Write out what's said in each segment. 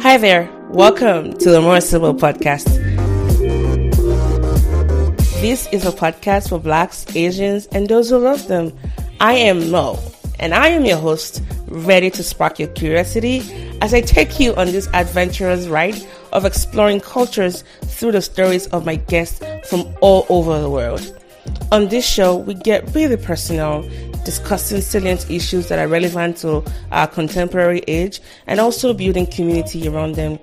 Hi there, welcome to the More Sibyl Podcast. This is a podcast for Blacks, Asians, and those who love them. I am Mo, and I am your host, ready to spark your curiosity as I take you on this adventurous ride of exploring cultures through the stories of my guests from all over the world. On this show, we get really personal, discussing salient issues that are relevant to our contemporary age and also building community around them.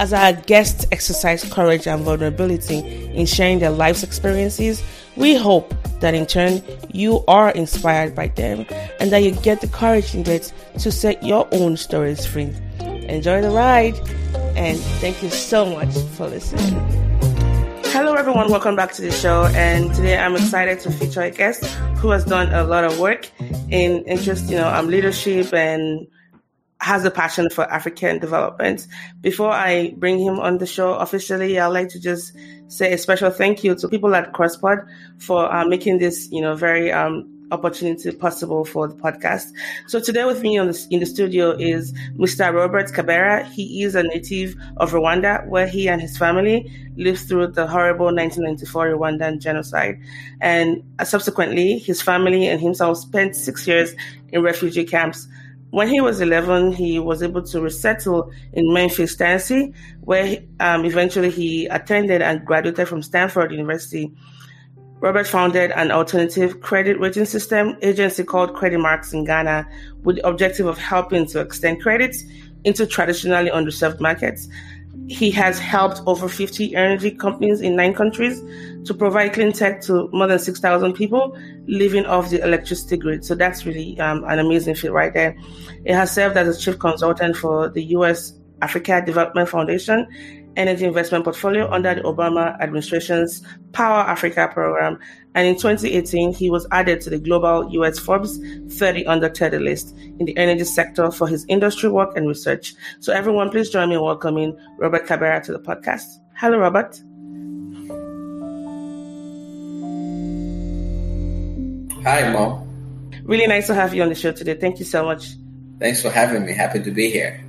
As our guests exercise courage and vulnerability in sharing their life's experiences, we hope that in turn you are inspired by them and that you get the courage needed to set your own stories free. Enjoy the ride and thank you so much for listening. Hello, everyone. Welcome back to the show. And today I'm excited to feature a guest who has done a lot of work in interest, you know, um, leadership and has a passion for African development. Before I bring him on the show officially, I'd like to just say a special thank you to people at CrossPod for uh, making this, you know, very um, opportunity possible for the podcast. So today with me the, in the studio is Mr. Robert Kabera. He is a native of Rwanda where he and his family lived through the horrible 1994 Rwandan genocide. And subsequently, his family and himself spent six years in refugee camps. When he was 11, he was able to resettle in Memphis, Tennessee, where um, eventually he attended and graduated from Stanford University Robert founded an alternative credit rating system agency called Credimarks in Ghana with the objective of helping to extend credits into traditionally underserved markets. He has helped over 50 energy companies in nine countries to provide clean tech to more than 6,000 people living off the electricity grid. So that's really um, an amazing feat right there. It has served as a chief consultant for the U.S. Africa Development Foundation energy investment portfolio under the Obama administration's Power Africa program. And in 2018, he was added to the global US Forbes 30 under 30 list in the energy sector for his industry work and research. So, everyone, please join me in welcoming Robert Kabera to the podcast. Hello, Robert. Hi, Mo. Really nice to have you on the show today. Thank you so much. Thanks for having me. Happy to be here.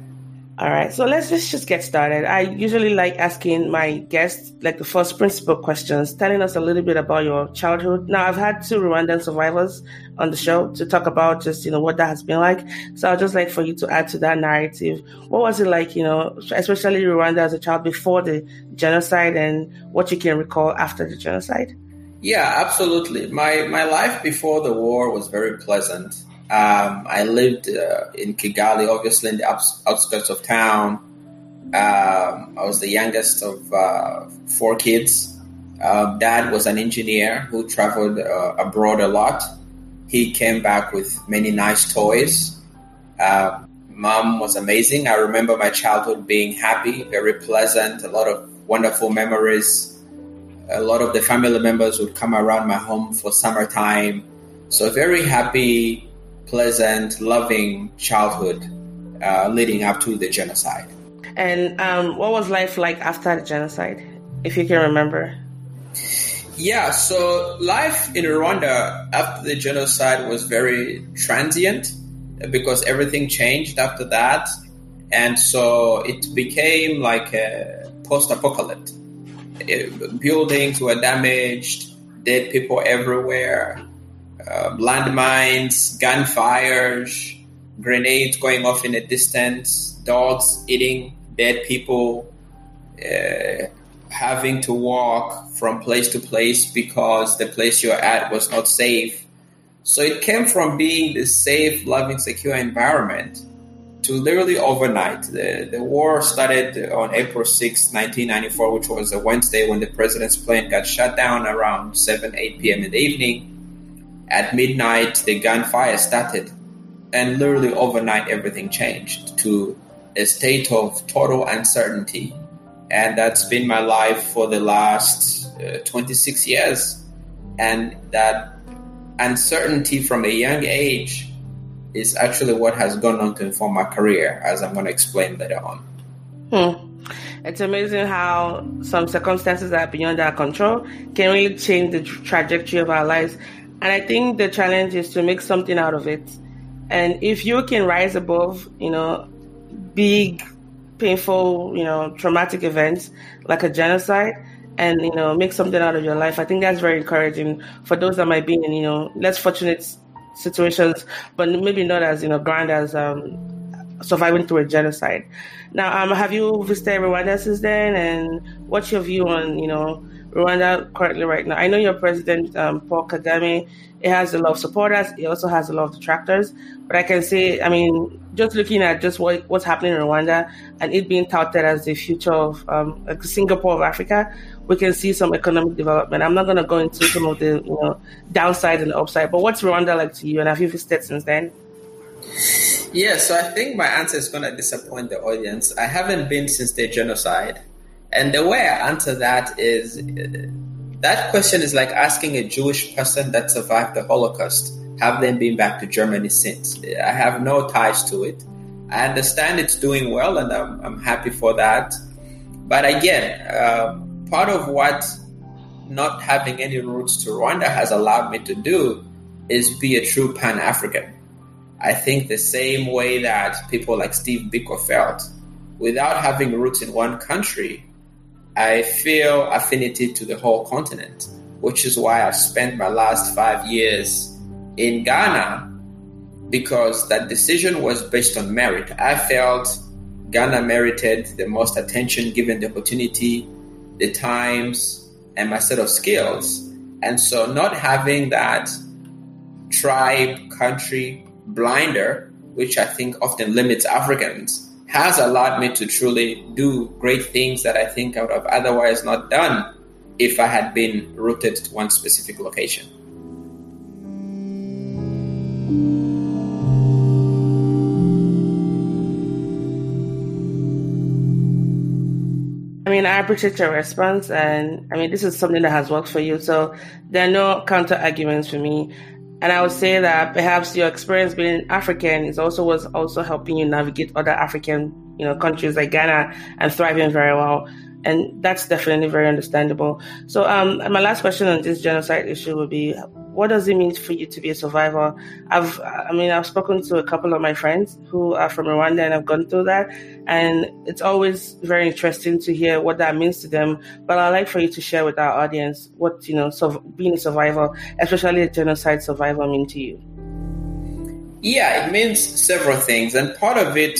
All right, so let's just, just get started. I usually like asking my guests like the first principal questions, telling us a little bit about your childhood. Now, I've had two Rwandan survivors on the show to talk about just, you know, what that has been like. So I'd just like for you to add to that narrative. What was it like, you know, especially Rwanda as a child before the genocide and what you can recall after the genocide? Yeah, absolutely. My, my life before the war was very pleasant. Um, I lived uh, in Kigali, obviously in the outskirts of town. Um, I was the youngest of uh, four kids. Uh, dad was an engineer who traveled uh, abroad a lot. He came back with many nice toys. Uh, mom was amazing. I remember my childhood being happy, very pleasant, a lot of wonderful memories. A lot of the family members would come around my home for summertime. So, very happy, pleasant, loving childhood uh, leading up to the genocide. And um, what was life like after the genocide, if you can remember? Yeah, so life in Rwanda after the genocide was very transient because everything changed after that. And so it became like a post apocalypse. Buildings were damaged, dead people everywhere, uh, landmines, gunfires, grenades going off in the distance, dogs eating dead people, uh, having to walk from place to place because the place you're at was not safe. So it came from being this safe, loving, secure environment to literally overnight. The, the war started on April 6, 1994, which was a Wednesday when the president's plane got shut down around 7, 8 p.m. in the evening. At midnight, the gunfire started, and literally overnight, everything changed to a state of total uncertainty. And that's been my life for the last uh, 26 years. And that uncertainty from a young age is actually what has gone on to inform my career, as I'm going to explain later on. Hmm. It's amazing how some circumstances that are beyond our control can really change the trajectory of our lives. And I think the challenge is to make something out of it. And if you can rise above, you know, big, painful, you know, traumatic events like a genocide, and you know, make something out of your life, I think that's very encouraging for those that might be in, you know, less fortunate situations, but maybe not as you know grand as um, surviving through a genocide. Now, um, have you visited Rwanda since then, and what's your view on you know Rwanda currently right now? I know your president um, Paul Kagame. It has a lot of supporters. It also has a lot of detractors. But I can say, I mean, just looking at just what what's happening in Rwanda and it being touted as the future of um, like Singapore of Africa, we can see some economic development. I'm not going to go into some of the you know downside and upside, but what's Rwanda like to you, and have you visited since then? Yeah, so I think my answer is going to disappoint the audience. I haven't been since the genocide, and the way I answer that is that question is like asking a Jewish person that survived the Holocaust have they been back to Germany since. I have no ties to it. I understand it's doing well, and I'm, I'm happy for that. But again, uh, part of what not having any roots to Rwanda has allowed me to do is be a true Pan African. I think the same way that people like Steve Biko felt. Without having roots in one country, I feel affinity to the whole continent, which is why I've spent my last five years in Ghana because that decision was based on merit. I felt Ghana merited the most attention given the opportunity the times, and my set of skills. And so, not having that tribe, country blinder, which I think often limits Africans, has allowed me to truly do great things that I think I would have otherwise not done if I had been rooted to one specific location. I mean, I appreciate your response, and I mean, this is something that has worked for you. So there are no counter arguments for me. And I would say that perhaps your experience being African is also was also helping you navigate other African, you know, countries like Ghana and thriving very well. And that's definitely very understandable. So, um, my last question on this genocide issue would be, what does it mean for you to be a survivor? I've, I mean, I've spoken to a couple of my friends who are from Rwanda and have gone through that, and it's always very interesting to hear what that means to them. But I'd like for you to share with our audience what you know, so being a survivor, especially a genocide survivor, mean to you. Yeah, it means several things, and part of it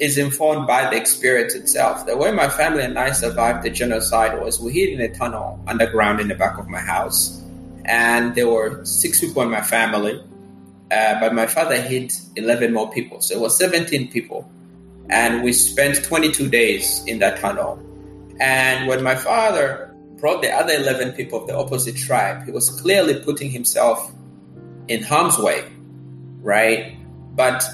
is informed by the experience itself. The way my family and I survived the genocide was we hid in a tunnel underground in the back of my house and there were six people in my family, uh, but my father hid 11 more people. So it was 17 people. And we spent 22 days in that tunnel. And when my father brought the other 11 people of the opposite tribe, he was clearly putting himself in harm's way, right? But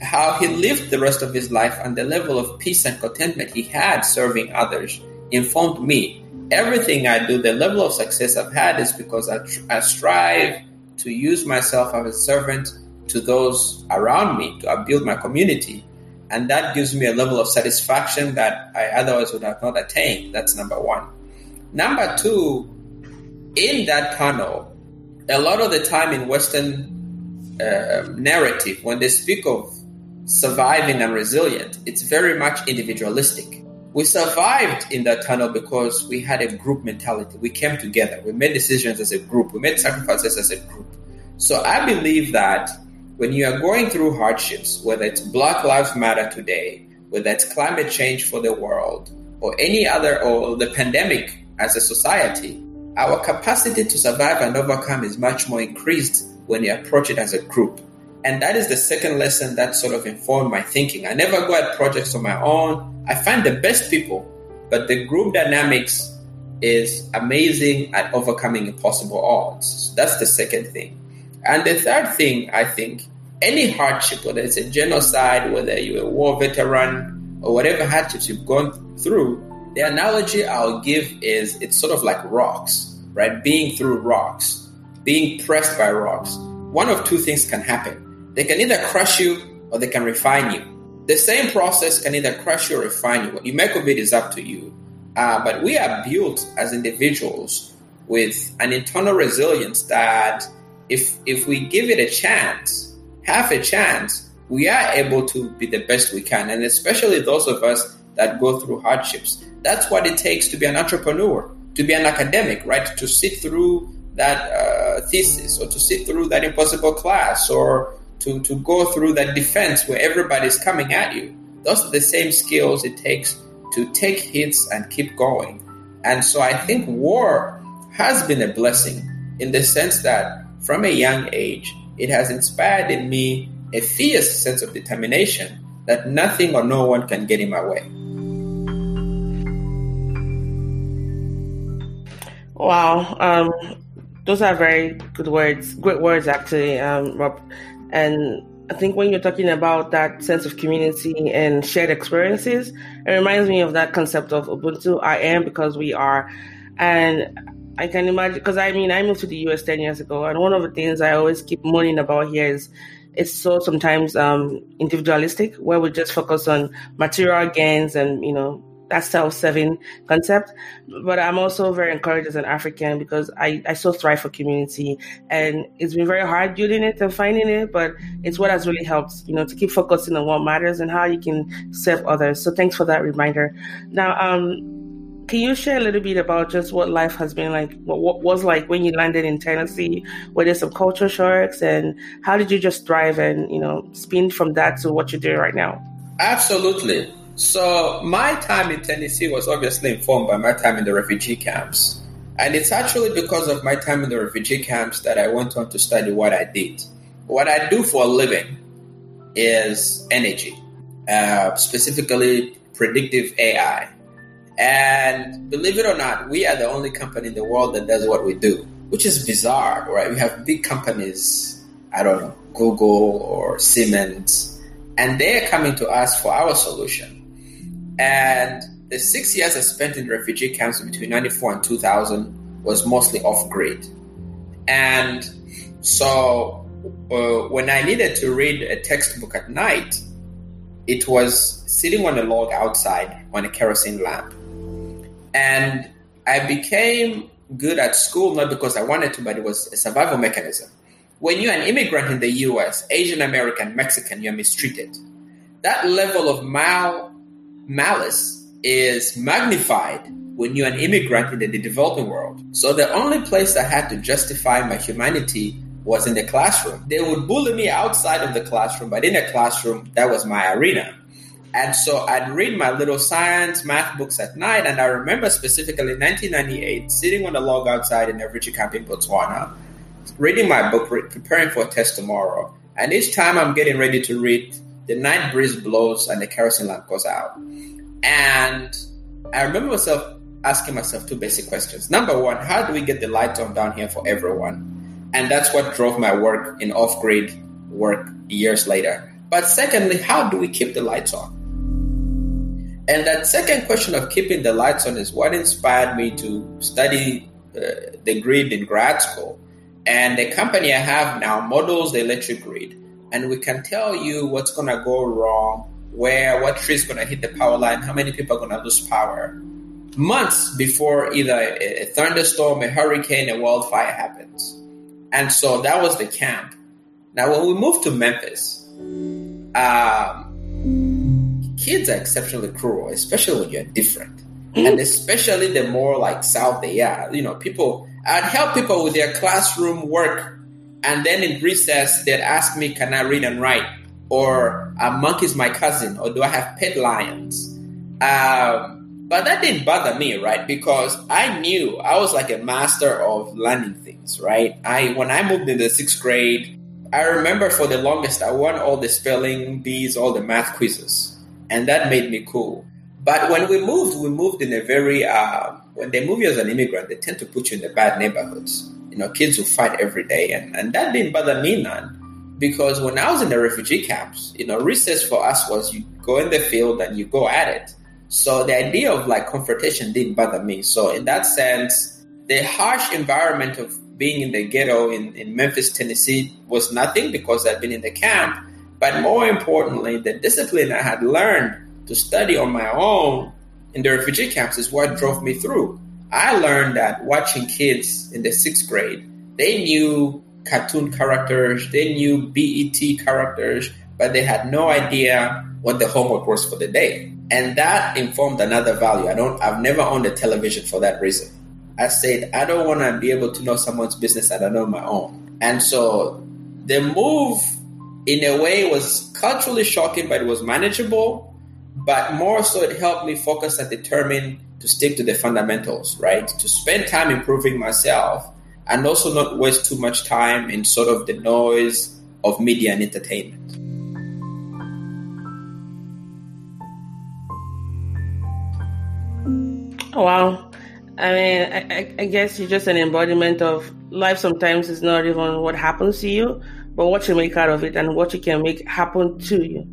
how he lived the rest of his life and the level of peace and contentment he had serving others informed me everything I do, the level of success I've had is because I, tr- I strive to use myself as a servant to those around me to build my community. And that gives me a level of satisfaction that I otherwise would have not attained. That's number one. Number two, in that tunnel, a lot of the time in Western uh, narrative, when they speak of surviving and resilient, it's very much individualistic we survived in that tunnel because we had a group mentality. We came together. We made decisions as a group. We made sacrifices as a group. So I believe that when you are going through hardships, whether it's Black Lives Matter today, whether it's climate change for the world, or any other, or the pandemic as a society, our capacity to survive and overcome is much more increased when you approach it as a group. And that is the second lesson that sort of informed my thinking. I never go at projects on my own. I find the best people, but the group dynamics is amazing at overcoming impossible odds. So that's the second thing. And the third thing, I think, any hardship, whether it's a genocide, whether you're a war veteran, or whatever hardships you've gone through, the analogy I'll give is it's sort of like rocks, right? Being through rocks, being pressed by rocks. One of two things can happen they can either crush you or they can refine you. The same process can either crush you or refine you. What you make of it is up to you. Uh, but we are built as individuals with an internal resilience that if if we give it a chance, half a chance, we are able to be the best we can. And especially those of us that go through hardships. That's what it takes to be an entrepreneur, to be an academic, right? To sit through that uh, thesis or to sit through that impossible class or to, to go through that defense where everybody's coming at you. Those are the same skills it takes to take hits and keep going. And so I think war has been a blessing in the sense that from a young age, it has inspired in me a fierce sense of determination that nothing or no one can get in my way. Wow. Um, those are very good words, great words, actually, um, Rob. And I think when you're talking about that sense of community and shared experiences, it reminds me of that concept of Ubuntu. I am because we are. And I can imagine, because I mean, I moved to the US 10 years ago, and one of the things I always keep moaning about here is it's so sometimes um, individualistic, where we just focus on material gains and, you know, that self-serving concept. But I'm also very encouraged as an African because I, I so thrive for community and it's been very hard building it and finding it, but it's what has really helped, you know, to keep focusing on what matters and how you can serve others. So thanks for that reminder. Now, um, can you share a little bit about just what life has been like? What, what was like when you landed in Tennessee? Were there some culture shocks, and how did you just thrive and you know spin from that to what you're doing right now? Absolutely. So my time in Tennessee was obviously informed by my time in the refugee camps. And it's actually because of my time in the refugee camps that I went on to study what I did. What I do for a living is energy, uh, specifically predictive AI. And believe it or not, we are the only company in the world that does what we do, which is bizarre, right? We have big companies, I don't know, Google or Siemens, and they're coming to us for our solution. And the six years I spent in refugee camps between 94 and 2000 was mostly off grid. And so uh, when I needed to read a textbook at night, it was sitting on a log outside on a kerosene lamp. And I became good at school not because I wanted to, but it was a survival mechanism. When you're an immigrant in the US, Asian American, Mexican, you're mistreated. That level of mal malice is magnified when you're an immigrant in the developing world. So the only place I had to justify my humanity was in the classroom. They would bully me outside of the classroom, but in the classroom, that was my arena. And so I'd read my little science, math books at night. And I remember specifically 1998, sitting on a log outside in a refugee camp in Botswana, reading my book, preparing for a test tomorrow. And each time I'm getting ready to read, the night breeze blows and the kerosene lamp goes out. And I remember myself asking myself two basic questions. Number one, how do we get the lights on down here for everyone? And that's what drove my work in off grid work years later. But secondly, how do we keep the lights on? And that second question of keeping the lights on is what inspired me to study uh, the grid in grad school. And the company I have now models the electric grid and we can tell you what's going to go wrong, where, what tree is going to hit the power line, how many people are going to lose power, months before either a, thunderstorm, a hurricane, a wildfire happens. And so that was the camp. Now, when we moved to Memphis, um, kids are exceptionally cruel, especially when you're different. Mm-hmm. And especially the more like South they are. You know, people, I'd help people with their classroom work and then in recess, they'd ask me, Can I read and write? Or a monkey's my cousin? Or do I have pet lions? Um, but that didn't bother me, right? Because I knew I was like a master of learning things, right? I when I moved in the sixth grade, I remember for the longest I won all the spelling bees, all the math quizzes, and that made me cool. But when we moved, we moved in a very uh, when they move you as an immigrant, they tend to put you in the bad neighborhoods know, kids who fight every day. And, and that didn't bother me none. Because when I was in the refugee camps, you know, recess for us was you go in the field and you go at it. So the idea of like confrontation didn't bother me. So in that sense, the harsh environment of being in the ghetto in, in Memphis, Tennessee was nothing because I'd been in the camp. But more importantly, the discipline I had learned to study on my own in the refugee camps is what drove me through. I learned that watching kids in the sixth grade, they knew cartoon characters, they knew BET characters, but they had no idea what the homework was for the day. And that informed another value. I don't I've never owned a television for that reason. I said I don't want to be able to know someone's business that I know my own. And so the move in a way was culturally shocking, but it was manageable. But more so it helped me focus and determine to stick to the fundamentals, right? To spend time improving myself and also not waste too much time in sort of the noise of media and entertainment. Oh, wow. I mean, I, I, guess you're just an embodiment of life. Sometimes is not even what happens to you, but what you make out of it and what you can make happen to you,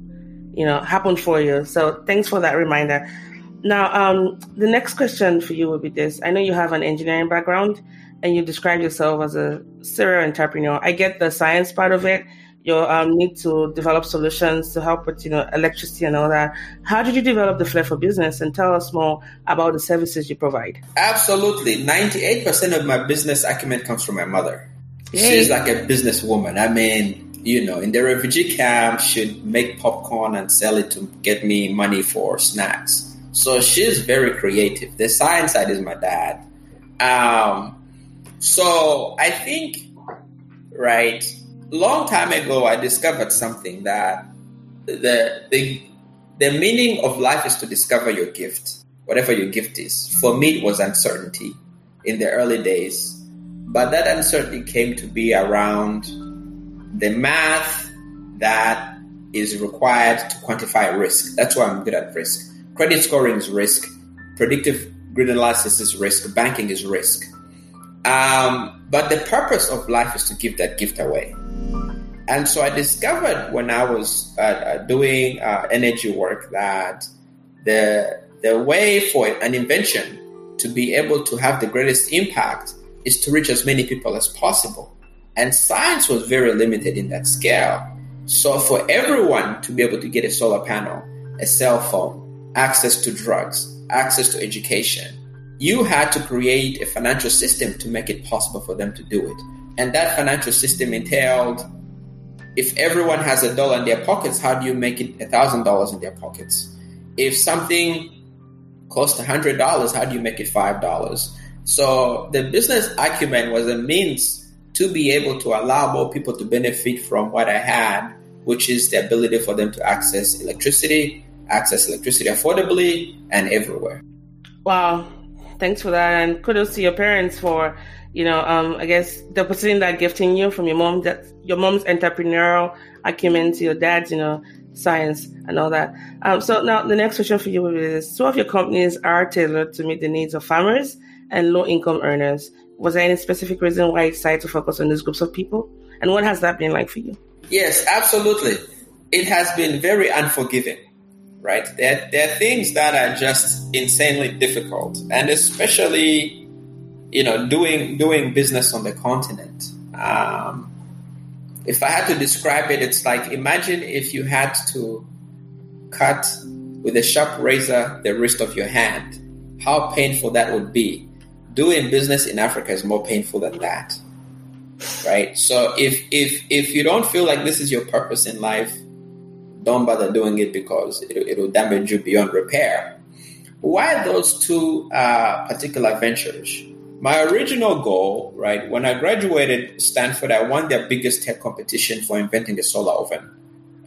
you know, happen for you. So thanks for that reminder. Now, um, the next question for you will be this. I know you have an engineering background and you describe yourself as a serial entrepreneur. I get the science part of it. You um, need to develop solutions to help with, you know, electricity and all that. How did you develop the flair for business? And tell us more about the services you provide. Absolutely, ninety-eight percent of my business acumen comes from my mother. Yay. She's like a businesswoman. I mean, you know, in the refugee camp, she'd make popcorn and sell it to get me money for snacks so she's very creative. The science side is my dad. Um, so I think, right, long time ago, I discovered something that the the the meaning of life is to discover your gift, whatever your gift is. For me, it was uncertainty in the early days, but that uncertainty came to be around the math that is required to quantify risk. That's why I'm good at risk. Credit scoring is risk. Predictive grid analysis is risk. Banking is risk. Um, but the purpose of life is to give that gift away. And so I discovered when I was uh, uh, doing uh, energy work that the the way for an invention to be able to have the greatest impact is to reach as many people as possible. And science was very limited in that scale. So for everyone to be able to get a solar panel, a cell phone, access to drugs, access to education. You had to create a financial system to make it possible for them to do it. And that financial system entailed if everyone has a dollar in their pockets, how do you make it a thousand dollars in their pockets? If something cost a hundred dollars, how do you make it five dollars? So the business acumen was a means to be able to allow more people to benefit from what I had, which is the ability for them to access electricity, access electricity affordably and everywhere. Wow. Thanks for that. And kudos to your parents for, you know, um, I guess depositing that gift in you from your mom, that your mom's entrepreneurial acumen to your dad's, you know, science and all that. Um, so now the next question for you is, two of your companies are tailored to meet the needs of farmers and low income earners. Was there any specific reason why you decided to focus on these groups of people? And what has that been like for you? Yes, absolutely. It has been very unforgiving right? There, there are things that are just insanely difficult, and especially, you know, doing doing business on the continent. Um, if I had to describe it, it's like imagine if you had to cut with a sharp razor the wrist of your hand. How painful that would be. Doing business in Africa is more painful than that. Right? So if if if you don't feel like this is your purpose in life, don't bother doing it because it, will damage you beyond repair. Why those two uh, particular ventures? My original goal, right, when I graduated Stanford, I won their biggest tech competition for inventing a solar oven.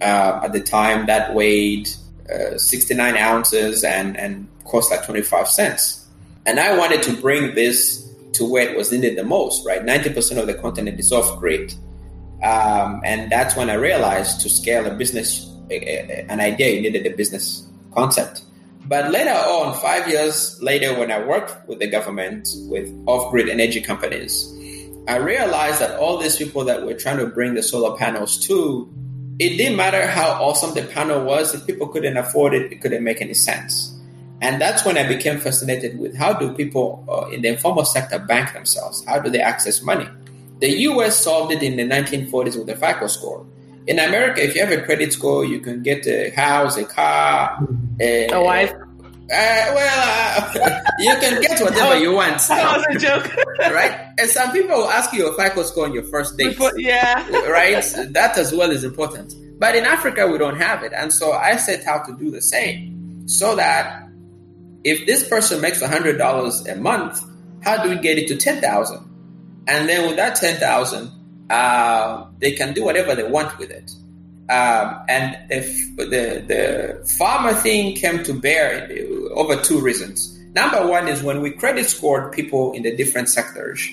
Uh, at the time, that weighed uh, 69 ounces and, and cost like 25 cents. And I wanted to bring this to where it was needed the most, right? 90% of the continent is off grid. Um, and that's when I realized to scale a business an idea, you needed a business concept. But later on, five years later, when I worked with the government, with off grid energy companies, I realized that all these people that were trying to bring the solar panels to, it didn't matter how awesome the panel was, if people couldn't afford it, it couldn't make any sense. And that's when I became fascinated with how do people uh, in the informal sector bank themselves? How do they access money? The US solved it in the 1940s with the FICO score in America, if you have a credit score, you can get a house, a car, a, a wife, Uh, well, uh, you can get whatever you want. That was a joke. right? And some people will ask you your FICO score on your first date. Before, yeah. right? That as well is important. But in Africa, we don't have it. And so I set out to do the same so that if this person makes $100 a month, how do we get it to 10000 And then with that 10000 uh, they can do whatever they want with it. Um, and if the, the farmer thing came to bear over two reasons. Number one is when we credit scored people in the different sectors,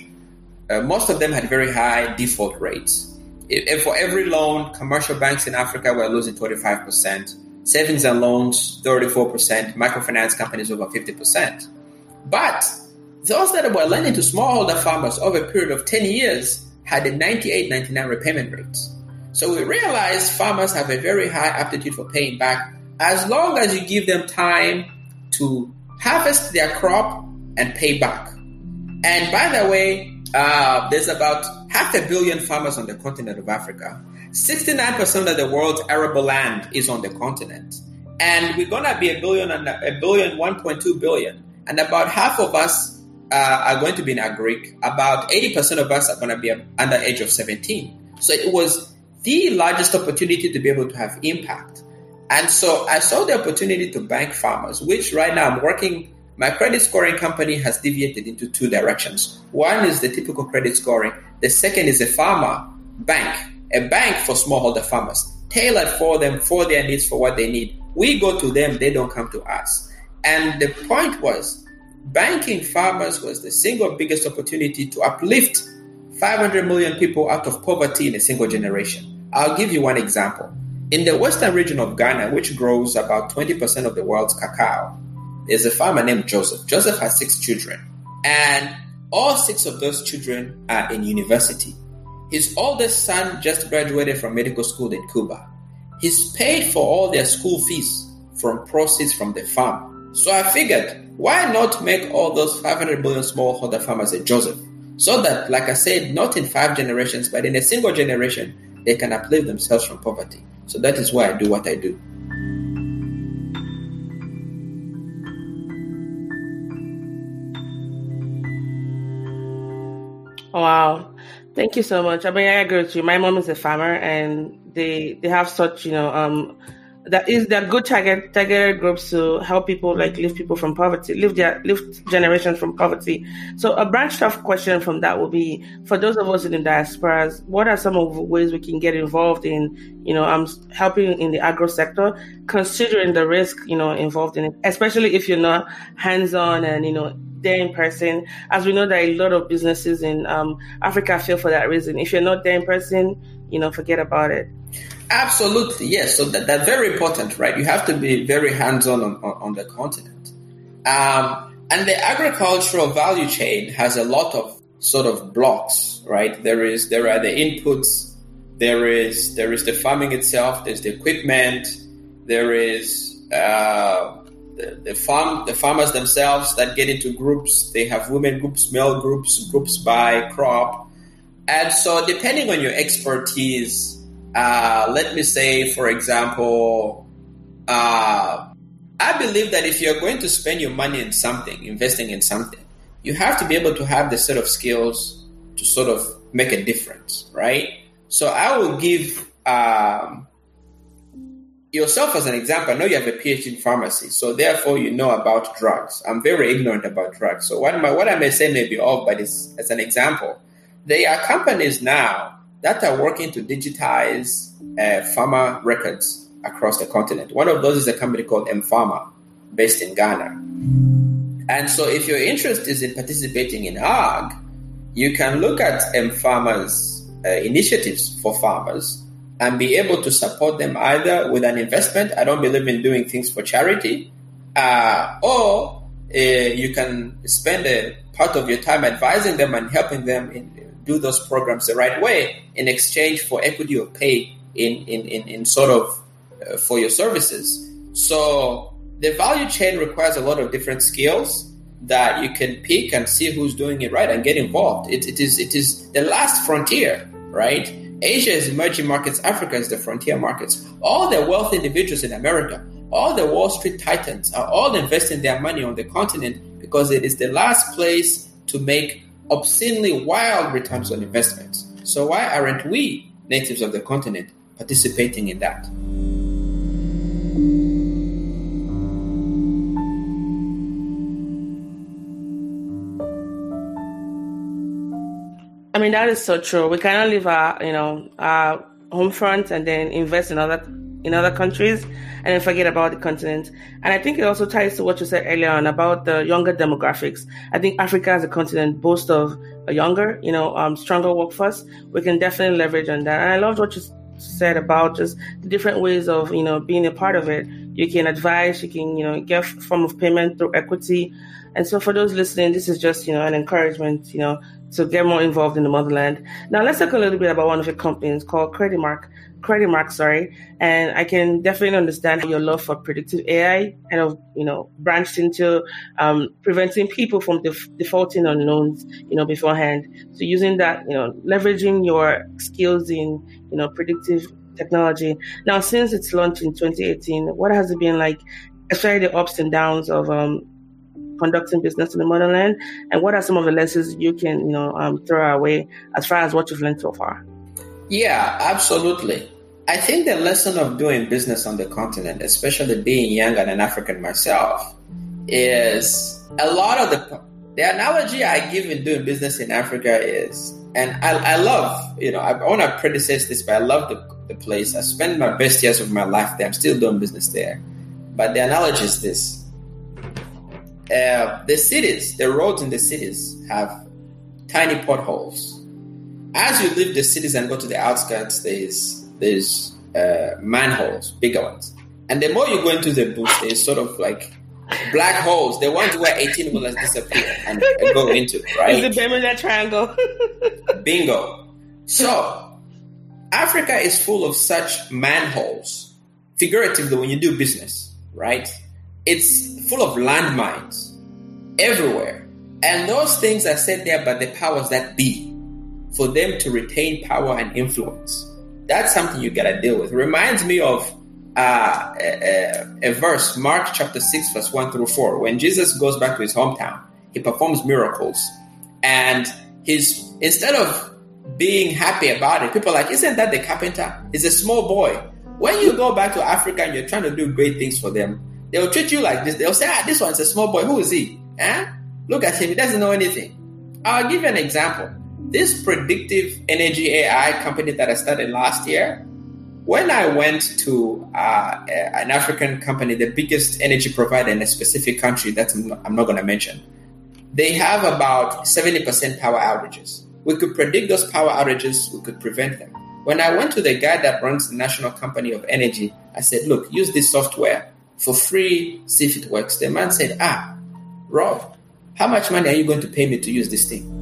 uh, most of them had very high default rates. If, for every loan, commercial banks in Africa were losing 25%, savings and loans 34%, microfinance companies over 50%. But those that were lending to smallholder farmers over a period of 10 years had a 98, 99 repayment rates. So we realize farmers have a very high aptitude for paying back as long as you give them time to harvest their crop and pay back. And by the way, uh, there's about half a billion farmers on the continent of Africa. 69% of the world's arable land is on the continent. And we're going to be a billion and a billion, 1.2 billion. And about half of us uh, are going to be in agric. About 80% of us are going to be under age of 17. So it was the largest opportunity to be able to have impact. And so I saw the opportunity to bank farmers, which right now I'm working. My credit scoring company has deviated into two directions. One is the typical credit scoring. The second is a farmer bank, a bank for smallholder farmers, tailored for them, for their needs, for what they need. We go to them, they don't come to us. And the point was, banking farmers was the single biggest opportunity to uplift 500 million people out of poverty in a single generation. I'll give you one example. In the western region of Ghana, which grows about 20% of the world's cacao, there's a farmer named Joseph. Joseph has six children, and all six of those children are in university. His oldest son just graduated from medical school in Cuba. He's paid for all their school fees from proceeds from the farm. So I figured, why not make all those 500 million smallholder farmers a Joseph? So that, like I said, not in five generations, but in a single generation, they can uplift themselves from poverty. So that is why I do what I do. Wow. Thank you so much. I mean, I agree with you. My mom is a farmer and they, they have such, you know, um, that is that good target targeted groups to help people like lift people from poverty, lift their lift generations from poverty. So a branched off question from that will be for those of us in the diasporas, what are some of the ways we can get involved in, you know, um helping in the agro sector, considering the risk, you know, involved in it, especially if you're not hands on and you know there in person. As we know that a lot of businesses in um, Africa fail for that reason. If you're not there in person, you know, forget about it. Absolutely, yes. So that, that's very important, right? You have to be very hands-on on, on, the continent. Um, and the agricultural value chain has a lot of sort of blocks, right? There is there are the inputs, there is there is the farming itself, there's the equipment, there is uh, the, the farm the farmers themselves that get into groups. They have women groups, male groups, groups by crop, and so depending on your expertise uh, let me say, for example, uh, I believe that if you're going to spend your money in something, investing in something, you have to be able to have the set of skills to sort of make a difference, right? So I will give um, yourself as an example. I know you have a PhD in pharmacy, so therefore you know about drugs. I'm very ignorant about drugs. So what, my, what I may say may be off, but it's, as an example, there are companies now that are working to digitize uh, pharma records across the continent. One of those is a company called mPharma, based in Ghana. And so, if your interest is in participating in AG, you can look at mPharma's uh, initiatives for farmers and be able to support them either with an investment. I don't believe in doing things for charity, uh, or uh, you can spend a part of your time advising them and helping them in do those programs the right way in exchange for equity of pay in, in, in, in sort of uh, for your services. So the value chain requires a lot of different skills that you can pick and see who's doing it right and get involved. It, it is it is the last frontier, right? Asia is emerging markets, Africa is the frontier markets. All the wealthy individuals in America all the Wall Street titans are all investing their money on the continent because it is the last place to make obscenely wild returns on investments. So why aren't we, natives of the continent, participating in that? I mean, that is so true. We cannot leave our, you know, our home front and then invest in other in other countries and then forget about the continent. And I think it also ties to what you said earlier on about the younger demographics. I think Africa as a continent boasts of a younger, you know, um, stronger workforce. We can definitely leverage on that. And I loved what you said about just the different ways of, you know, being a part of it. You can advise, you can, you know, get form of payment through equity. And so for those listening, this is just, you know, an encouragement, you know, to get more involved in the motherland. Now let's talk a little bit about one of your companies called Credimark. Credimark, sorry, and I can definitely understand your love for predictive AI kind of, you know, branched into um, preventing people from def- defaulting on loans, you know, beforehand. So using that, you know, leveraging your skills in, you know, predictive technology. Now, since its launch in 2018, what has it been like, especially the ups and downs of um, conducting business in the motherland, and what are some of the lessons you can, you know, um, throw away as far as what you've learned so far? Yeah, absolutely. I think the lesson of doing business on the continent, especially being young and an African myself, is a lot of the the analogy I give in doing business in Africa is, and I, I love, you know, I, want to predecess this, but I love the, the place. I spent my best years of my life there. I'm still doing business there. But the analogy is this uh, the cities, the roads in the cities have tiny potholes. As you leave the cities and go to the outskirts, there's there's uh, manholes, bigger ones. And the more you go into the bush, there's sort of like black holes, the ones where 18 wheelers disappear and, and go into, right? Is the Bermuda Triangle? Bingo. So, Africa is full of such manholes, figuratively, when you do business, right? It's full of landmines everywhere. And those things are set there by the powers that be for them to retain power and influence that's something you gotta deal with. It reminds me of uh, a, a, verse, Mark chapter 6, verse 1 through 4. When Jesus goes back to his hometown, he performs miracles. And he's instead of being happy about it, people are like, Isn't that the carpenter? He's a small boy. When you go back to Africa and you're trying to do great things for them, they'll treat you like this. They'll say, Ah, this one's a small boy. Who is he? Eh? Look at him, he doesn't know anything. I'll give you an example. This predictive energy AI company that I started last year, when I went to uh, an African company, the biggest energy provider in a specific country that I'm not, going to mention, they have about 70% power outages. We could predict those power outages, we could prevent them. When I went to the guy that runs the National Company of Energy, I said, Look, use this software for free, see if it works. The man said, Ah, Rob, how much money are you going to pay me to use this thing?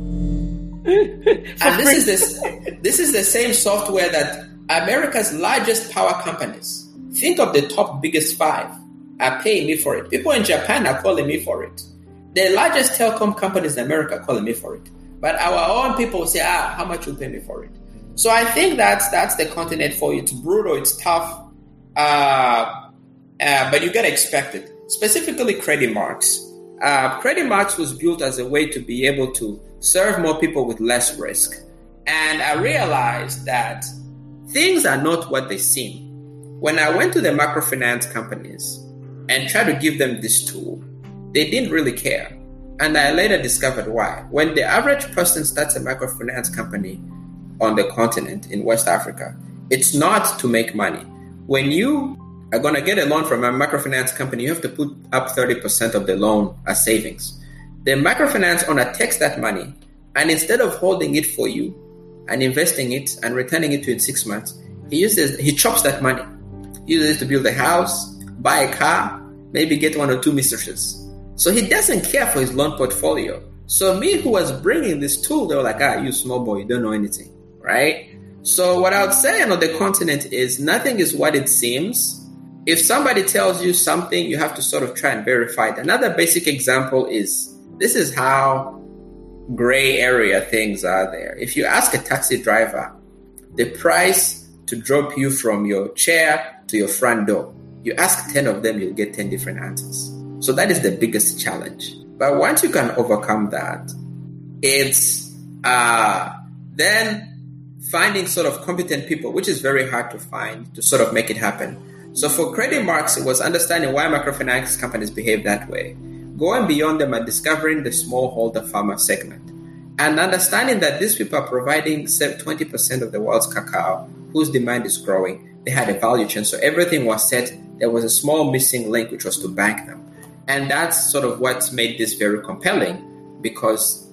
And this is this this is the same software that America's largest power companies. Think of the top biggest five are paying me for it. People in Japan are calling me for it. The largest telecom companies in America are calling me for it. But our own people say, ah, how much you pay me for it? So I think that's that's the continent for you. It's brutal, it's tough, uh, uh, but you gotta expect it. Specifically, Credimarks. Uh, Credimarks was built as a way to be able to serve more people with less risk. And I realized that things are not what they seem. When I went to the microfinance companies and tried to give them this tool, they didn't really care. And I later discovered why. When the average person starts a microfinance company on the continent in West Africa, it's not to make money. When you are going to get a loan from a microfinance company, you have to put up 30% of the loan as savings. The microfinance owner takes that money and instead of holding it for you and investing it and returning it to in six months, he uses he chops that money. He uses it to build a house, buy a car, maybe get one or two mistresses. So he doesn't care for his loan portfolio. So me who was bringing this tool, they were like, ah, you small boy, you don't know anything, right? So what I would say on the continent is nothing is what it seems. If somebody tells you something, you have to sort of try and verify it. Another basic example is this is how gray area things are there. If you ask a taxi driver the price to drop you from your chair to your front door, You ask 10 of them, you'll get 10 different answers. So that is the biggest challenge. But once you can overcome that, it's uh, then finding sort of competent people, which is very hard to find to sort of make it happen. So for Credimarks, it was understanding why microfinance companies behave that way, going beyond them and discovering the smallholder farmer segment, and understanding that these people are providing 20% of the world's cacao, whose demand is growing. They had a value chain, so everything was set. There was a small missing link, which was to bank them. And that's sort of what made this very compelling because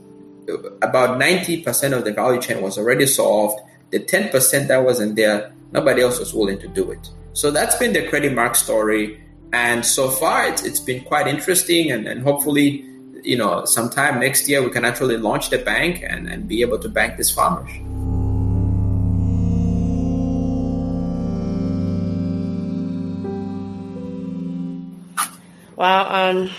uh, about 90% of the value chain was already solved. The 10% that wasn't there, nobody else was willing to do it. So that's been the Credimarks story. And so far, it's, it's been quite interesting. And, and hopefully, you know, sometime next year, we can actually launch the bank and, and be able to bank these farmers. Well, um,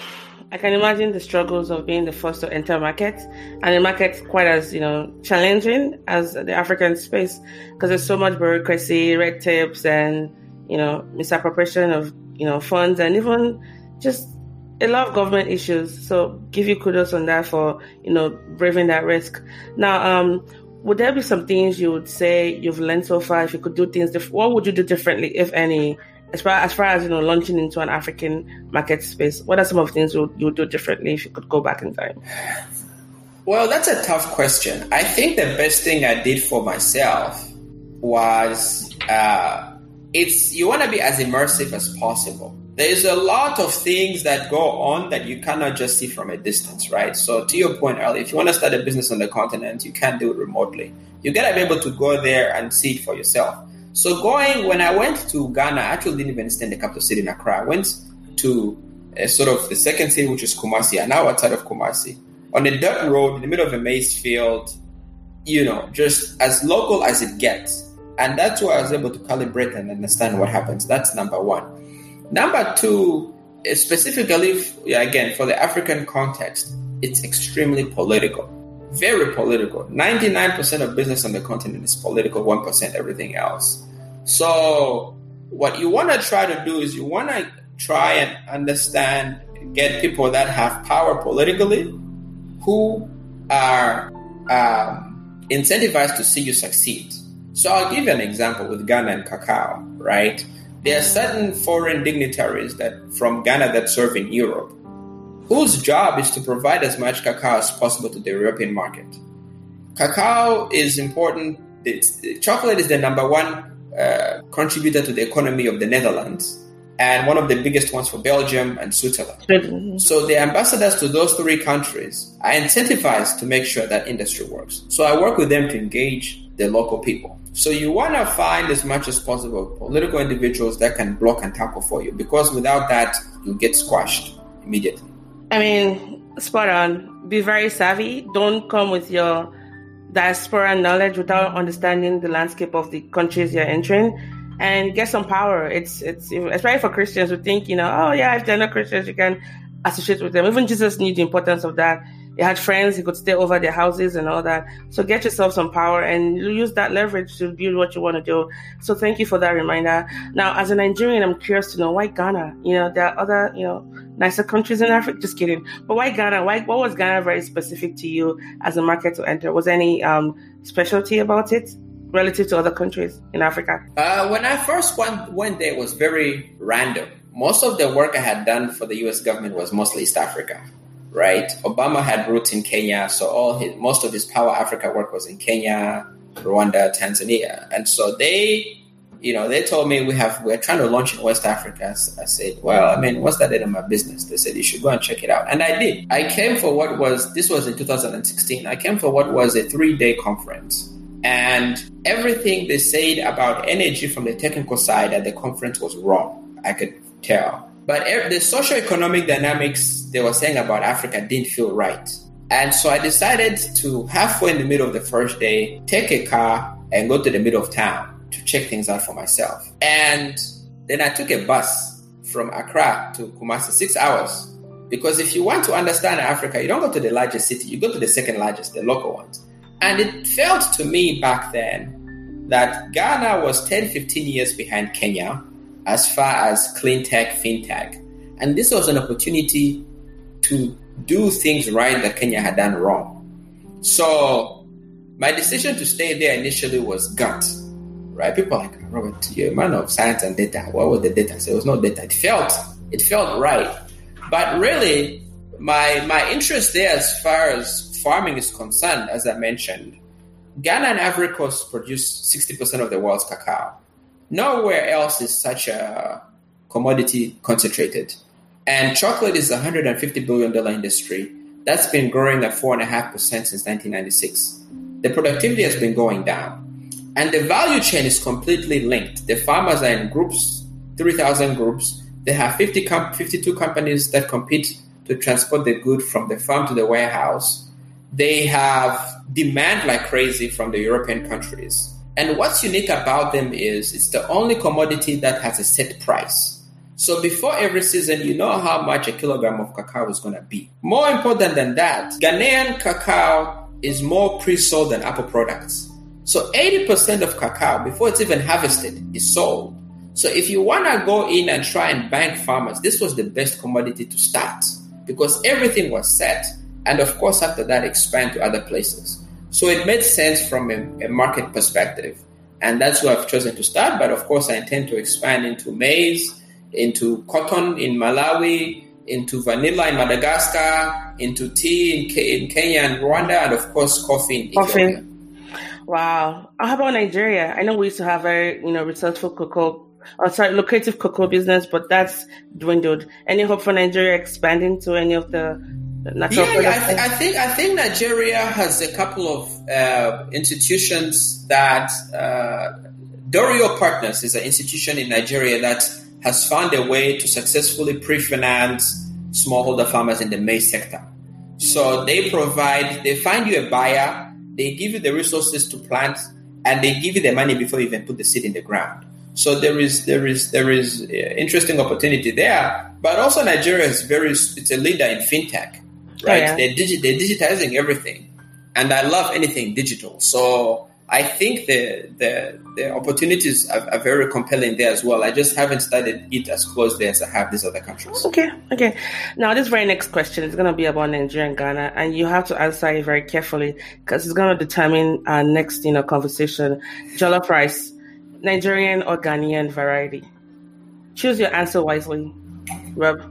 I can imagine the struggles of being the first to enter market, and the market quite as you know challenging as the African space because there's so much bureaucracy, red tapes, and you know misappropriation of you know funds, and even just a lot of government issues. So give you kudos on that for you know braving that risk. Now, um, would there be some things you would say you've learned so far? If you could do things, different, what would you do differently, if any? as far as far as you know launching into an African market space, what are some of the things you you do differently if you could go back in time? Well, that's a tough question. I think the best thing I did for myself was uh, it's you want to be as immersive as possible. There's a lot of things that go on that you cannot just see from a distance, right? So to your point earlier, if you want to start a business on the continent, you can't do it remotely. You gotta be able to go there and see it for yourself. So going when I went to Ghana, I actually didn't even stay in the capital city in Accra. I went to uh, sort of the second city, which is Kumasi, and now outside of Kumasi, on a dirt road in the middle of a maize field. You know, just as local as it gets, and that's where I was able to calibrate and understand what happens. That's number one. Number two, eh, specifically again for the African context, it's extremely political very political. 99% of business on the continent is political, 1% everything else. So, what you want to try to do is you want to try and understand, get people that have power politically who are um, incentivized to see you succeed. So, I'll give you an example with Ghana and cacao, right? There are certain foreign dignitaries that from Ghana that serve in Europe whose job is to provide as much cacao as possible to the European market. Cacao is important. It's, chocolate is the number one uh, contributor to the economy of the Netherlands and one of the biggest ones for Belgium and Switzerland. So the ambassadors to those three countries are incentivized to make sure that industry works. So I work with them to engage the local people. So you want to find as much as possible political individuals that can block and tackle for you because without that, you get squashed immediately. I mean, spot on. Be very savvy. Don't come with your diaspora knowledge without understanding the landscape of the countries you're entering and get some power. It's it's especially for Christians who think, you know, oh yeah, if they're not Christians, you can associate with them. Even Jesus knew the importance of that. He had friends, he could stay over their houses and all that. So get yourself some power and use that leverage to build what you want to do. So thank you for that reminder. Now, as a Nigerian, I'm curious to know why Ghana? You know, there are other, you know, nicer countries in Africa. Just kidding. But why Ghana? Why what was Ghana very specific to you as a market to enter? Was any um, specialty about it? Relative to other countries in Africa? Uh, when I first went, went there, it was very random. Most of the work I had done for the U.S. government was mostly East Africa right? Obama had roots in Kenya, so all his most of his Power Africa work was in Kenya, Rwanda, Tanzania, and so they, you know, they told me we have we're trying to launch in West Africa. I said, well, I mean, what's that in my business? They said you should go and check it out, and I did. I came for what was this was in 2016. I came for what was a three day conference. And everything they said about energy from the technical side at the conference was wrong. I could tell but the socio-economic dynamics they were saying about Africa didn't feel right. And so I decided to halfway in the middle of the first day, take a car and go to the middle of town to check things out for myself. And then I took a bus from Accra to Kumasi, six hours. Because if you want to understand Africa, you don't go to the largest city, you go to the second largest, the local ones. And it felt to me back then that Ghana was 10, 15 years behind Kenya as far as clean tech, fintech. And this was an opportunity to do things right that Kenya had done wrong. So my decision to stay there initially was gut, right? People like, Robert, you're a man of science and data. What was the data? So it was no data. It felt, it felt right. But really, my my interest there as far as farming is concerned, as I mentioned, Ghana and Ivory Coast produce 60% of the world's cacao. Nowhere else is such a commodity concentrated. And chocolate is a $150 billion industry that's been growing at 4.5% since 1996. The productivity has been going down. And the value chain is completely linked. The farmers are in groups, 3,000 groups. They have 50 com- 52 companies that compete to transport the good from the farm to the warehouse. They have demand like crazy from the European countries. And what's unique about them is it's the only commodity that has a set price. So before every season, you know how much a kilogram of cacao is going to be. More important than that, Ghanaian cacao is more pre-sold than Apple products. So 80% of cacao, before it's even harvested, is sold. So if you want to go in and try and bank farmers, this was the best commodity to start because everything was set. And of course, after that, expand to other places. So it made sense from a, a market perspective. And that's where I've chosen to start. But of course, I intend to expand into maize, into cotton in Malawi, into vanilla in Madagascar, into tea in, Ke- in Kenya and Rwanda, and of course coffee in coffee. Ethiopia. Wow. How about Nigeria? I know we used to have very, you know, resourceful cocoa, or sorry, lucrative cocoa business, but that's dwindled. Any hope for Nigeria expanding to any of the natural yeah, I, th- I, think I think Nigeria has a couple of uh, institutions that uh, Dorio Partners is an institution in Nigeria that has found a way to successfully pre-finance smallholder farmers in the maize sector. So they provide, they find you a buyer, they give you the resources to plant, and they give you the money before you even put the seed in the ground. So there is there is there is uh, interesting opportunity there, but also Nigeria is very it's a leader in fintech, right? Oh, yeah. They're, digi- they're digitizing everything, and I love anything digital. So I think the the, the opportunities are, are, very compelling there as well. I just haven't studied it as closely as I have these other countries. Okay, okay. Now this very next question is going to be about Nigeria and Ghana, and you have to answer it very carefully because it's going to determine our next you know conversation. Jollof rice, Nigerian or Ghanaian variety? Choose your answer wisely, Rob.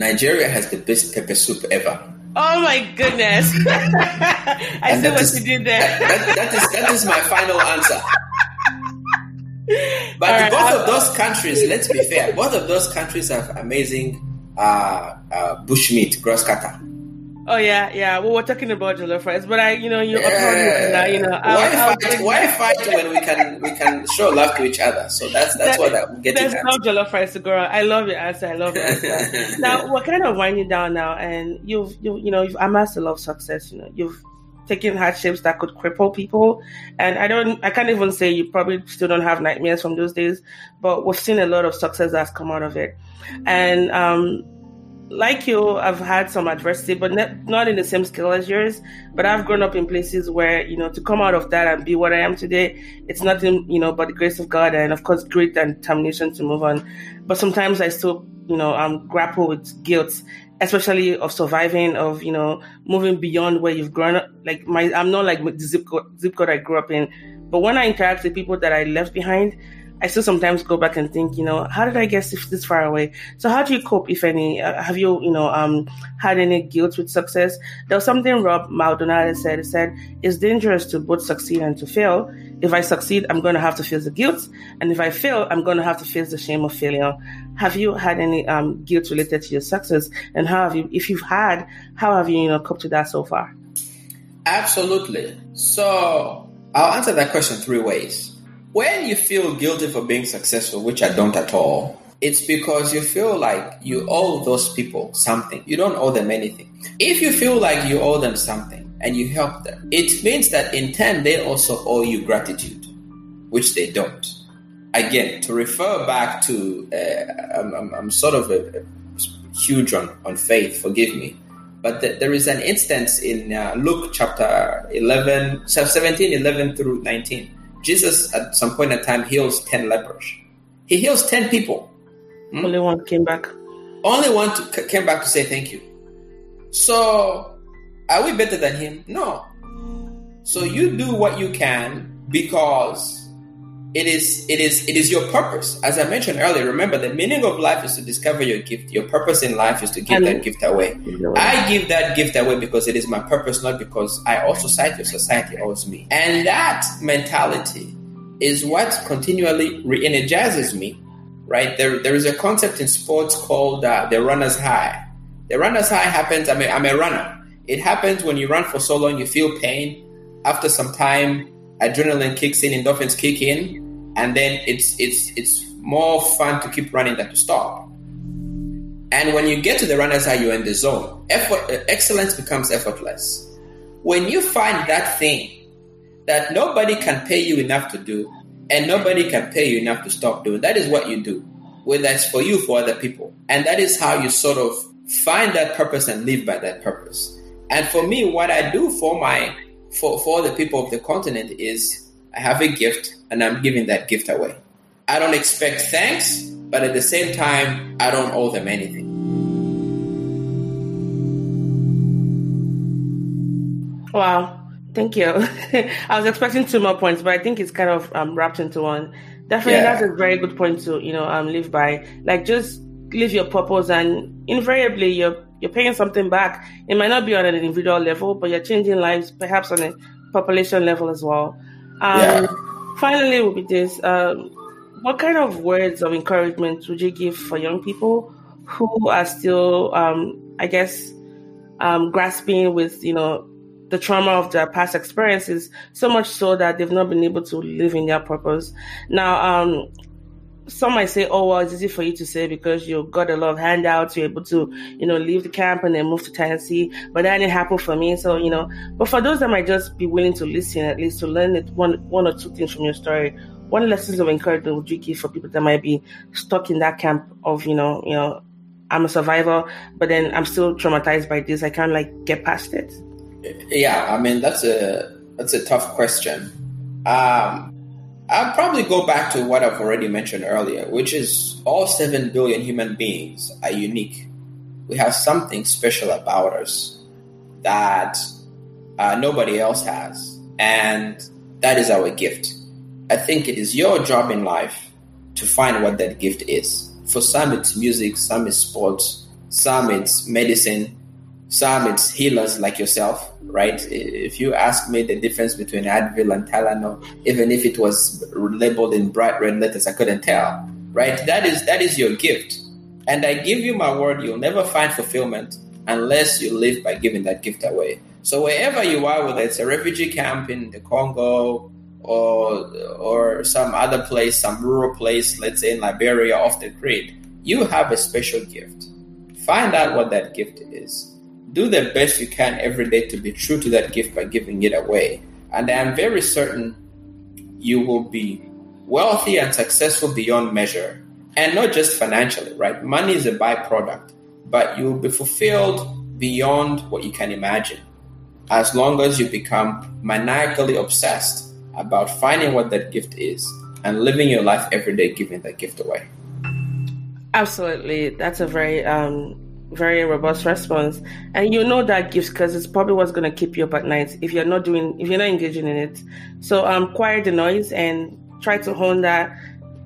Nigeria has the best pepper soup ever. Oh my goodness! I see what is, you did there. That, that, is that is my final answer. But right, both I'll, of those countries, let's be fair, both of those countries have amazing uh, uh, bushmeat, grass cutter. Oh yeah, yeah. Well, we're talking about jollof rice, but I, you know, you, yeah. you know, I'll, why I'll fight? Why fight when we can we can show love to each other? So that's that's that, what I'm getting There's at. no jollof rice, girl. I love your answer. I love your answer. now we're kind of winding down now, and you've you you know you've amassed a lot of success. You know, you've taken hardships that could cripple people, and I don't, I can't even say you probably still don't have nightmares from those days, but we've seen a lot of success that's come out of it, and um like you, I've had some adversity, but ne- not in the same scale as yours. But I've grown up in places where, you know, to come out of that and be what I am today, it's nothing, you know, but the grace of God and, of course, grit and determination to move on. But sometimes I still, you know, um, grapple with guilt, especially of surviving, of, you know, moving beyond where you've grown up. Like, my, I'm not like the zip code, zip code I grew up in. But when I interact with people that I left behind, I still sometimes go back and think, you know, how did I get this far away? So how do you cope, if any? Uh, have you, you know, um, had any guilt with success? There was something Rob Maldonado said. He said, it's dangerous to both succeed and to fail. If I succeed, I'm going to have to face the guilt. And if I fail, I'm going to have to face the shame of failure. Have you had any um, guilt related to your success? And how have you, if you've had, how have you, you know, coped with that so far? Absolutely. So I'll answer that question three ways. When you feel guilty for being successful, which I don't at all, it's because you feel like you owe those people something. You don't owe them anything. If you feel like you owe them something and you help them, it means that in turn they also owe you gratitude, which they don't. Again, to refer back to, uh, I'm, I'm, I'm, sort of a, a huge on, on faith, forgive me. But th- there is an instance in uh, Luke chapter 11, 17, 11 through 19. Jesus, at some point in time, heals 10 lepers. He heals 10 people. Hmm? Only one came back. Only one to, came back to say thank you. So, are we better than him? No. So, you do what you can because it is it is it is your purpose. As i mentioned earlier remember the meaning of life is to discover your gift. Your purpose in life is to give that gift away. I give that gift away because it is my purpose not because i also society or society owes me. And that mentality is what continually re-energizes me right? There, there is a concept in sports called uh, the runner's high. The runner's high happens I'm a, I'm a runner. It happens when you run for so long you feel pain. After some time adrenaline kicks in, endorphins kick in, and then it's it's it's more fun to keep running than to stop. And when you get to the runner's high, you're in the zone. Effort, uh, excellence becomes effortless. When you find that thing that nobody can pay you enough to do, and nobody can pay you enough to stop doing, that is what you do, whether it's for you, for other people. And that is how you sort of find that purpose and live by that purpose. And for me, what I do for my for, for the people of the continent is I have a gift and I'm giving that gift away. I don't expect thanks, but at the same time, I don't owe them anything. Wow. Thank you. I was expecting two more points, but I think it's kind of um, wrapped into one. Definitely, yeah. that's a very good point to you know um, live by. Like, just live your purpose, and invariably, you're you're paying something back. It might not be on an individual level, but you're changing lives, perhaps on a population level as well. Um, yeah. Finally, will be this: um, What kind of words of encouragement would you give for young people who are still, um, I guess, um, grasping with you know the trauma of their past experiences, so much so that they've not been able to live in their purpose. Now, um, some might say, oh, well, it's easy for you to say because you got a lot of handouts, you're able to, you know, leave the camp and then move to Tennessee. But that didn't happen for me. So, you know, but for those that might just be willing to listen, at least to learn it, one, one or two things from your story, what lessons of encouragement would you give for people that might be stuck in that camp of, you know, you know, I'm a survivor, but then I'm still traumatized by this. I can't like get past it. Yeah, I mean that's a that's a tough question. Um, I'll probably go back to what I've already mentioned earlier, which is all 7 billion human beings are unique. We have something special about us that uh, nobody else has. And that is our gift. I think it is your job in life to find what that gift is. For some, it's music, some it's sports, some it's medicine, some it's healers like yourself, right? If you ask me the difference between Advil and Tylenol, even if it was labeled in bright red letters, I couldn't tell, right? That is that is your gift, and I give you my word, you'll never find fulfillment unless you live by giving that gift away. So wherever you are, whether it's a refugee camp in the Congo or or some other place, some rural place, let's say in Liberia off the grid, you have a special gift. Find out what that gift is do the best you can every day to be true to that gift by giving it away. And I am very certain you will be wealthy and successful beyond measure. And not just financially, right? Money is a byproduct, but you will be fulfilled beyond what you can imagine as long as you become maniacally obsessed about finding what that gift is and living your life every day giving that gift away. Absolutely. That's a very um, very robust response. And you know that gift because it's probably what's going to keep you up at night if you're not doing if you're not engaging in it. So um quiet the noise and try to hone that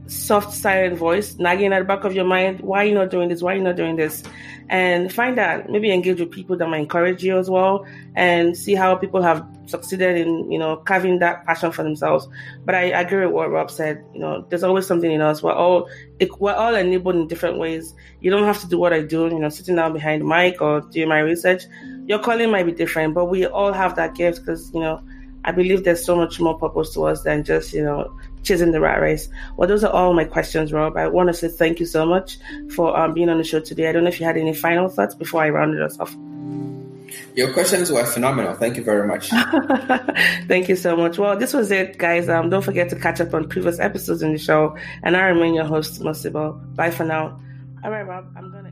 soft silent voice nagging at the back of your mind why are you not doing this? Why are you not doing this? And find out maybe engage with people that might encourage you as well and see how people have succeeded in you know carving that passion for themselves. But i, I agree with what rob said you know there's always something in us. We're all we're all enabled in different ways. You don't have to do what i do you know sitting down behind the mic or doing my research. Your calling might be different but we all have that gift because you know I believe there's so much more purpose to us than just, you know, chasing the rat race. Well, those are all my questions, Rob. I want to say thank you so much for um, being on the show today. I don't know if you had any final thoughts before I rounded us off. Your questions were phenomenal. Thank you very much. Thank you so much. Well, this was it, guys. Um, don't forget to catch up on previous episodes in the show. And I remain your host, Mosibo. Bye for now. All right, Rob, I'm going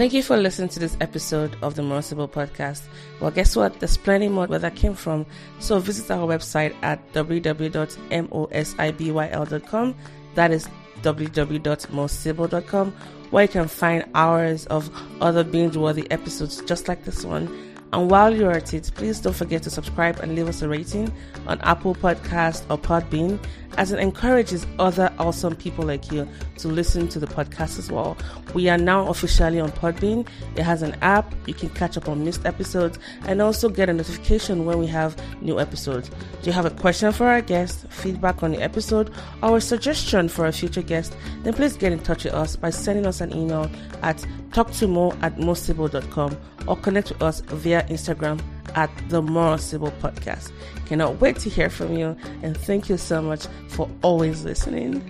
Thank you for listening to this episode of the Sibyl podcast. Well, guess what? There's plenty more where that came from. So visit our website at www.mosibyl.com. That is www.moresibyl.com, where you can find hours of other binge-worthy episodes just like this one and while you're at it, please don't forget to subscribe and leave us a rating on Apple Podcast or Podbean, as it encourages other awesome people like you to listen to the podcast as well. We are now officially on Podbean. It has an app. You can catch up on missed episodes and also get a notification when we have new episodes. Do you have a question for our guest, feedback on the episode, or a suggestion for a future guest? Then please get in touch with us by sending us an email at talktomo at moresibyl.com or connect with us via Instagram at the More Sibyl Podcast. Cannot wait to hear from you and thank you so much for always listening.